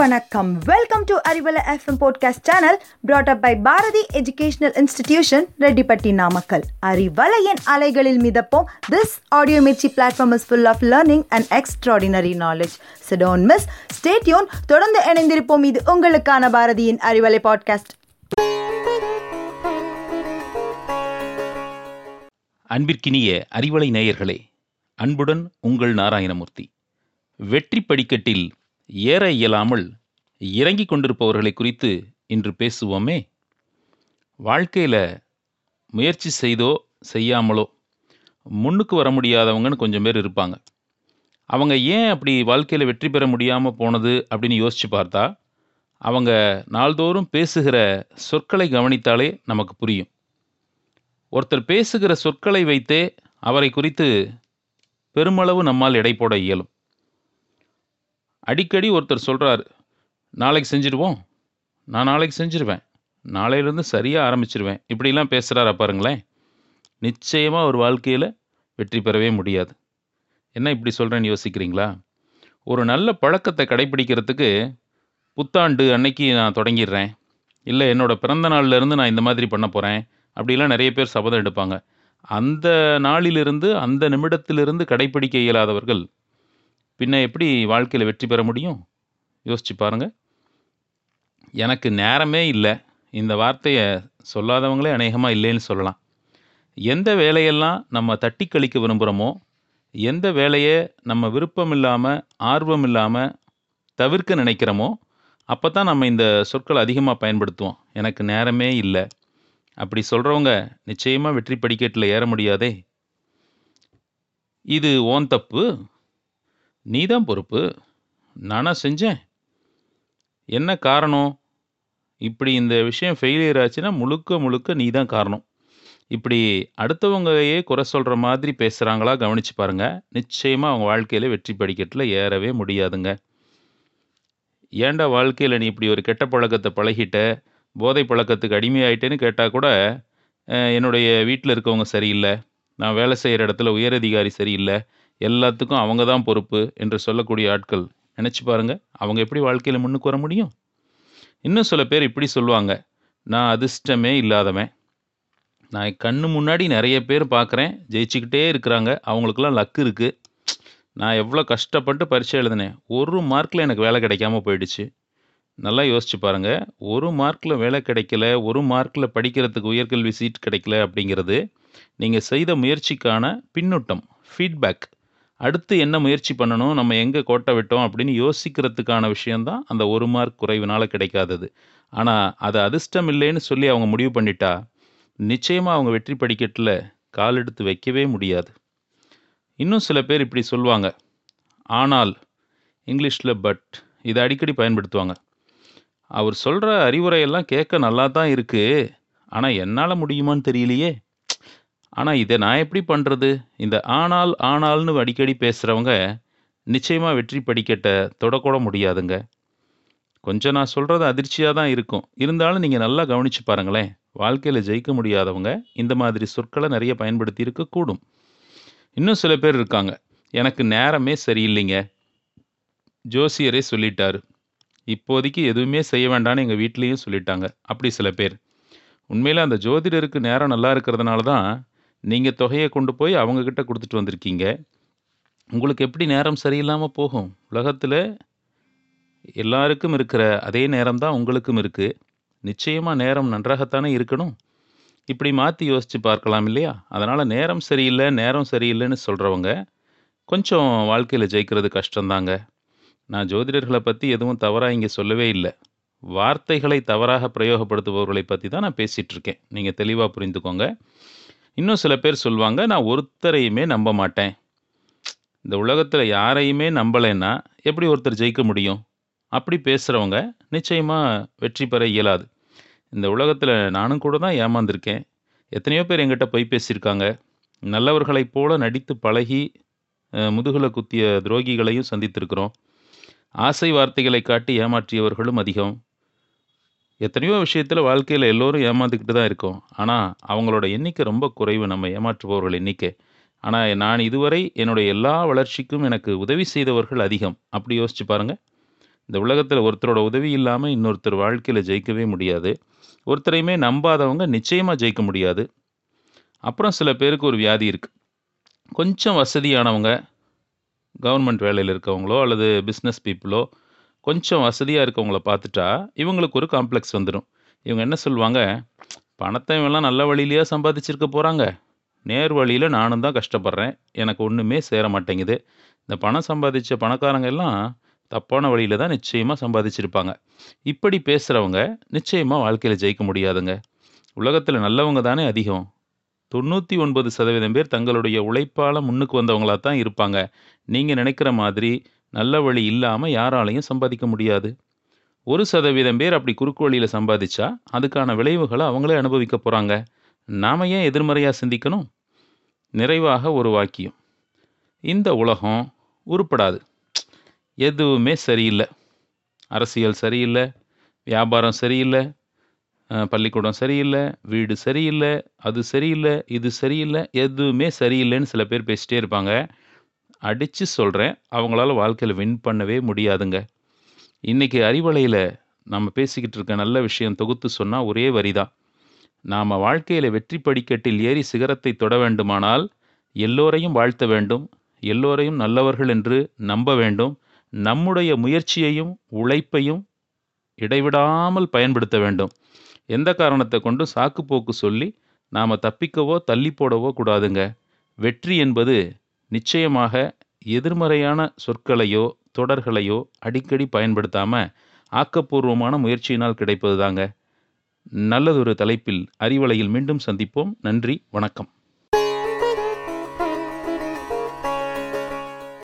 வணக்கம். Welcome to Arivalai FM podcast channel brought up by Bharathi educational institution Rettipatti Namakkal அறிவலையின் அலைகளில் மிதப்போம். This audio Mirchi platform is full of learning and extraordinary knowledge so don't miss stay tuned தொடர்ந்து இணைந்திருப்போம். இது உங்களுக்கான பாரதியின் Arivalai podcast அன்பிற்கினிய அறிவலை நேயர்களே அன்புடன் உங்கள் நாராயணமூர்த்தி. வெற்றி படிக்கட்டில் ஏற இயலாமல் இறங்கிக் கொண்டிருப்பவர்களை குறித்து இன்று பேசுவோமே. வாழ்க்கையில் முயற்சி செய்தோ செய்யாமலோ முன்னுக்கு வர முடியாதவங்கன்னு கொஞ்சம் பேர் இருப்பாங்க. அவங்க ஏன் அப்படி வாழ்க்கையில் வெற்றி பெற முடியாமல் போனது அப்படின்னு யோசித்து பார்த்தா அவங்க நாள்தோறும் பேசுகிற சொற்களை கவனித்தாலே நமக்கு புரியும். ஒருத்தர் பேசுகிற சொற்களை வைத்தே அவரை குறித்து பெருமளவு நம்மால் எடை போட இயலும். அடிக்கடி ஒருத்தர் சொல்கிறார் நாளைக்கு செஞ்சிடுவோம் நான் நாளைக்கு செஞ்சிருவேன் நாளையிலேருந்து சரியாக ஆரம்பிச்சிருவேன். இப்படிலாம் பேசுகிறாரா பாருங்களேன். நிச்சயமாக ஒரு வாழ்க்கையில் வெற்றி பெறவே முடியாது. என்ன இப்படி சொல்கிறேன்னு யோசிக்கிறீங்களா? ஒரு நல்ல பழக்கத்தை கடைப்பிடிக்கிறதுக்கு புத்தாண்டு அன்னைக்கு நான் தொடங்கிடுறேன். இல்லை என்னோடய பிறந்த நாள்லேருந்து நான் இந்த மாதிரி பண்ண போகிறேன் அப்படிலாம் நிறைய பேர் சபதம் எடுப்பாங்க. அந்த நாளிலிருந்து அந்த நிமிடத்திலிருந்து கடைப்பிடிக்க இயலாதவர்கள் பின்ன எப்படி வாழ்க்கையில் வெற்றி பெற முடியும்? யோசிச்சு பாருங்க. எனக்கு நேரமே இல்லை. இந்த வார்த்தையை சொல்லாதவங்களே அநேகமாக இல்லைன்னு சொல்லலாம். எந்த வேலையெல்லாம் நம்ம தட்டி கழிக்க விரும்புகிறோமோ எந்த வேலையை நம்ம விருப்பம் இல்லாமல் ஆர்வம் இல்லாமல் தவிர்க்க நினைக்கிறோமோ அப்போ தான் நம்ம இந்த சொற்களை அதிகமாக பயன்படுத்துவோம். எனக்கு நேரமே இல்லை. அப்படி சொல்கிறவங்க நிச்சயமாக வெற்றி படிக்கட்டில் ஏற முடியாதே. இது ஓன் தப்பு. நீ தான் பொறுப்பு. நானா செஞ்சேன். என்ன காரணம்? இப்படி இந்த விஷயம் ஃபெயிலியர் ஆச்சுன்னா முழுக்க முழுக்க நீ தான் காரணம். இப்படி அடுத்தவங்களையே குறை சொல்கிற மாதிரி பேசுகிறாங்களா கவனித்து பாருங்கள் நிச்சயமாக அவங்க வாழ்க்கையில் வெற்றி படிக்கட்டில் ஏறவே முடியாதுங்க. ஏன்டா வாழ்க்கையில் நீ இப்படி ஒரு கெட்ட பழக்கத்தை பழகிட்ட? போதை பழக்கத்துக்கு அடிமையாயிட்டேன்னு கேட்டால் கூட என்னுடைய வீட்டில் இருக்கவங்க சரியில்லை. நான் வேலை செய்கிற இடத்துல உயரதிகாரி சரியில்லை. எல்லாத்துக்கும் அவங்க தான் பொறுப்பு என்று சொல்லக்கூடிய ஆட்கள். நினச்சி பாருங்க அவங்க எப்படி வாழ்க்கையில் முன்னுக்கு வர முடியும்? இன்னும் சில பேர் இப்படி சொல்லுவாங்க நான் அதிர்ஷ்டமே இல்லாதவன். நான் கண்ணு முன்னாடி நிறைய பேர் பார்க்குறேன் ஜெயிச்சுக்கிட்டே இருக்கிறாங்க அவங்களுக்கெல்லாம் லக்கு இருக்குது நான் எவ்வளோ கஷ்டப்பட்டு பரீட்சை எழுதினேன் ஒரு மார்க்கில் எனக்கு வேலை கிடைக்காம போயிடுச்சு. நல்லா யோசிச்சு பாருங்கள் ஒரு மார்க்கில் வேலை கிடைக்கல ஒரு மார்க்கில் படிக்கிறதுக்கு உயர்கல்வி சீட் கிடைக்கல அப்படிங்கிறது நீங்கள் செய்த முயற்சிக்கான பின்னூட்டம் ஃபீட்பேக் அடுத்து என்ன முயற்சி பண்ணணும் நம்ம எங்கே கோட்டை விட்டோம் அப்படின்னு யோசிக்கிறதுக்கான விஷயந்தான் அந்த ஒரு மார்க் குறைவினால் கிடைக்காதது. ஆனால் அது அதிர்ஷ்டம் இல்லைன்னு சொல்லி அவங்க முடிவு பண்ணிட்டா நிச்சயமாக அவங்க வெற்றி படிக்கட்டில் கால் எடுத்து வைக்கவே முடியாது. இன்னும் சில பேர் இப்படி சொல்லுவாங்க ஆனால் இங்கிலீஷில் பட் இதை அடிக்கடி பயன்படுத்துவாங்க. அவர் சொல்கிற அறிவுரையெல்லாம் கேட்க நல்லா தான் இருக்குது ஆனால் என்னால் முடியுமான்னு தெரியலையே. ஆனால் இதை நான் எப்படி பண்ணுறது இந்த ஆனால் ஆனால்னு அடிக்கடி பேசுகிறவங்க நிச்சயமாக வெற்றி படிக்கட்டை தொடக்கூட முடியாதுங்க. கொஞ்சம் நான் சொல்கிறது அதிர்ச்சியாக தான் இருக்கும். இருந்தாலும் நீங்கள் நல்லா கவனித்து பாருங்களேன். வாழ்க்கையில் ஜெயிக்க முடியாதவங்க இந்த மாதிரி சொற்களை நிறைய பயன்படுத்தி இருக்கக்கூடும் இன்னும் சில பேர் இருக்காங்க. எனக்கு நேரமே சரியில்லைங்க. ஜோசியரே சொல்லிட்டாரு. இப்போதைக்கு எதுவுமே செய்ய வேண்டாம்னு எங்கள் வீட்லேயும் சொல்லிட்டாங்க. அப்படி சில பேர். உண்மையில் அந்த ஜோதிடருக்கு நேரம் நல்லா இருக்கிறதுனால தான் நீங்கள் தொகையை கொண்டு போய் அவங்கக்கிட்ட கொடுத்துட்டு வந்திருக்கீங்க. உங்களுக்கு எப்படி நேரம் சரியில்லாமல் போகும்? உலகத்தில் எல்லாருக்கும் இருக்கிற அதே நேரம் தான் உங்களுக்கும் இருக்குது நிச்சயமாக நேரம் நன்றாகத்தானே இருக்கணும். இப்படி மாற்றி யோசித்து பார்க்கலாம் இல்லையா? அதனால் நேரம் சரியில்லை நேரம் சரியில்லைன்னு சொல்கிறவங்க கொஞ்சம் வாழ்க்கையில் ஜெயிக்கிறது கஷ்டம்தாங்க. நான் ஜோதிடர்களை பற்றி எதுவும் தவறாக இங்கே சொல்லவே இல்லை. வார்த்தைகளை தவறாக பிரயோகப்படுத்துபவர்களை பற்றி தான் நான் பேசிகிட்ருக்கேன் நீங்கள் தெளிவாக புரிந்துக்கோங்க. இன்னும் சில பேர் சொல்லுவாங்க நான் ஒருத்தரையுமே நம்ப மாட்டேன். இந்த உலகத்தில் யாரையுமே நம்பலைன்னா எப்படி ஒருத்தர் ஜெயிக்க முடியும்? அப்படி பேசுகிறவங்க நிச்சயமாக வெற்றி பெற இயலாது. இந்த உலகத்தில் நானும் கூட தான் ஏமாந்திருக்கேன். எத்தனையோ பேர் எங்கிட்ட பொய் பேசியிருக்காங்க. நல்லவர்களைப் போல நடித்து பழகி முதுகில் குத்திய துரோகிகளையும் சந்தித்திருக்கிறோம். ஆசை வார்த்தைகளை காட்டி ஏமாற்றியவர்களும் அதிகம். எத்தனையோ விஷயத்தில் வாழ்க்கையில் எல்லோரும் ஏமாந்துக்கிட்டு தான் இருக்கோம். ஆனால் அவங்களோட எண்ணிக்கை ரொம்ப குறைவு. நம்ம ஏமாற்றுபவர்கள் எண்ணிக்கை. ஆனால் நான் இதுவரை என்னுடைய எல்லா வளர்ச்சிக்கும் எனக்கு உதவி செய்தவர்கள் அதிகம். அப்படி யோசிச்சு பாருங்க. இந்த உலகத்தில் ஒருத்தரோட உதவி இல்லாமல் இன்னொருத்தர் வாழ்க்கையில் ஜெயிக்கவே முடியாது. ஒருத்தரையுமே நம்பாதவங்க நிச்சயமாக ஜெயிக்க முடியாது. அப்புறம் சில பேருக்கு ஒரு வியாதி இருக்குது கொஞ்சம் வசதியானவங்க கவர்மெண்ட் வேலையில் இருக்கவங்களோ அல்லது பிஸ்னஸ் பீப்புளோ கொஞ்சம் வசதியாக இருக்கவங்கள பார்த்துட்டா இவங்களுக்கு ஒரு காம்ப்ளெக்ஸ் வந்துடும் இவங்க என்ன சொல்லுவாங்க? பணத்தை இவெல்லாம் நல்ல வழியிலையா சம்பாதிச்சிருக்க போகிறாங்க நேர் வழியில் நானும் தான் கஷ்டப்படுறேன். எனக்கு ஒன்றுமே சேர மாட்டேங்குது. இந்த பணம் சம்பாதிச்ச பணக்காரங்க எல்லாம் தப்பான வழியில் தான் நிச்சயமாக சம்பாதிச்சிருப்பாங்க. இப்படி பேசுகிறவங்க நிச்சயமாக வாழ்க்கையில் ஜெயிக்க முடியாதுங்க. உலகத்தில் நல்லவங்க தானே அதிகம். தொண்ணூற்றி ஒன்பது சதவீதம் பேர் தங்களுடைய உழைப்பால் முன்னுக்கு வந்தவங்களா தான் இருப்பாங்க. நீங்கள் நினைக்கிற மாதிரி நல்ல வழி இல்லாமல் யாராலையும் சம்பாதிக்க முடியாது. ஒரு சதவீதம் பேர் அப்படி குறுக்கு வழியில் சம்பாதிச்சா அதுக்கான விளைவுகளை அவங்களே அனுபவிக்க போகிறாங்க நாம் ஏன் எதிர்மறையாக சிந்திக்கணும்? நிறைவாக ஒரு வாக்கியம். இந்த உலகம் உருப்படாது. எதுவுமே சரியில்லை. அரசியல் சரியில்லை. வியாபாரம் சரியில்லை. பள்ளிக்கூடம் சரியில்லை. வீடு சரியில்லை. அது சரியில்லை. இது சரியில்லை. எதுவுமே சரியில்லைன்னு சில பேர் பேசிட்டே இருப்பாங்க. அடித்து சொல்கிறேன் அவங்களால வாழ்க்கையில் வின் பண்ணவே முடியாதுங்க. இன்றைக்கி அறிவலையில் நம்ம பேசிக்கிட்டு இருக்க நல்ல விஷயம் தொகுத்து சொன்னால் ஒரே வரி தான் நாம் வாழ்க்கையில் வெற்றி படிக்கட்டில் ஏறி சிகரத்தை தொட வேண்டுமானால் எல்லோரையும் வாழ்த்த வேண்டும். எல்லோரையும் நல்லவர்கள் என்று நம்ப வேண்டும். நம்முடைய முயற்சியையும் உழைப்பையும் இடைவிடாமல் பயன்படுத்த வேண்டும். எந்த காரணத்தை கொண்டு சாக்குப்போக்கு சொல்லி நாம் தப்பிக்கவோ தள்ளி போடவோ கூடாதுங்க. வெற்றி என்பது நிச்சயமாக எதிர்மறையான சொற்களையோ தொடர்களையோ அடிக்கடி பயன்படுத்தாமல் ஆக்கப்பூர்வமான முயற்சியினால் கிடைப்பது தாங்க நல்லதொரு தலைப்பில் அறிவலையில் மீண்டும் சந்திப்போம். நன்றி வணக்கம்.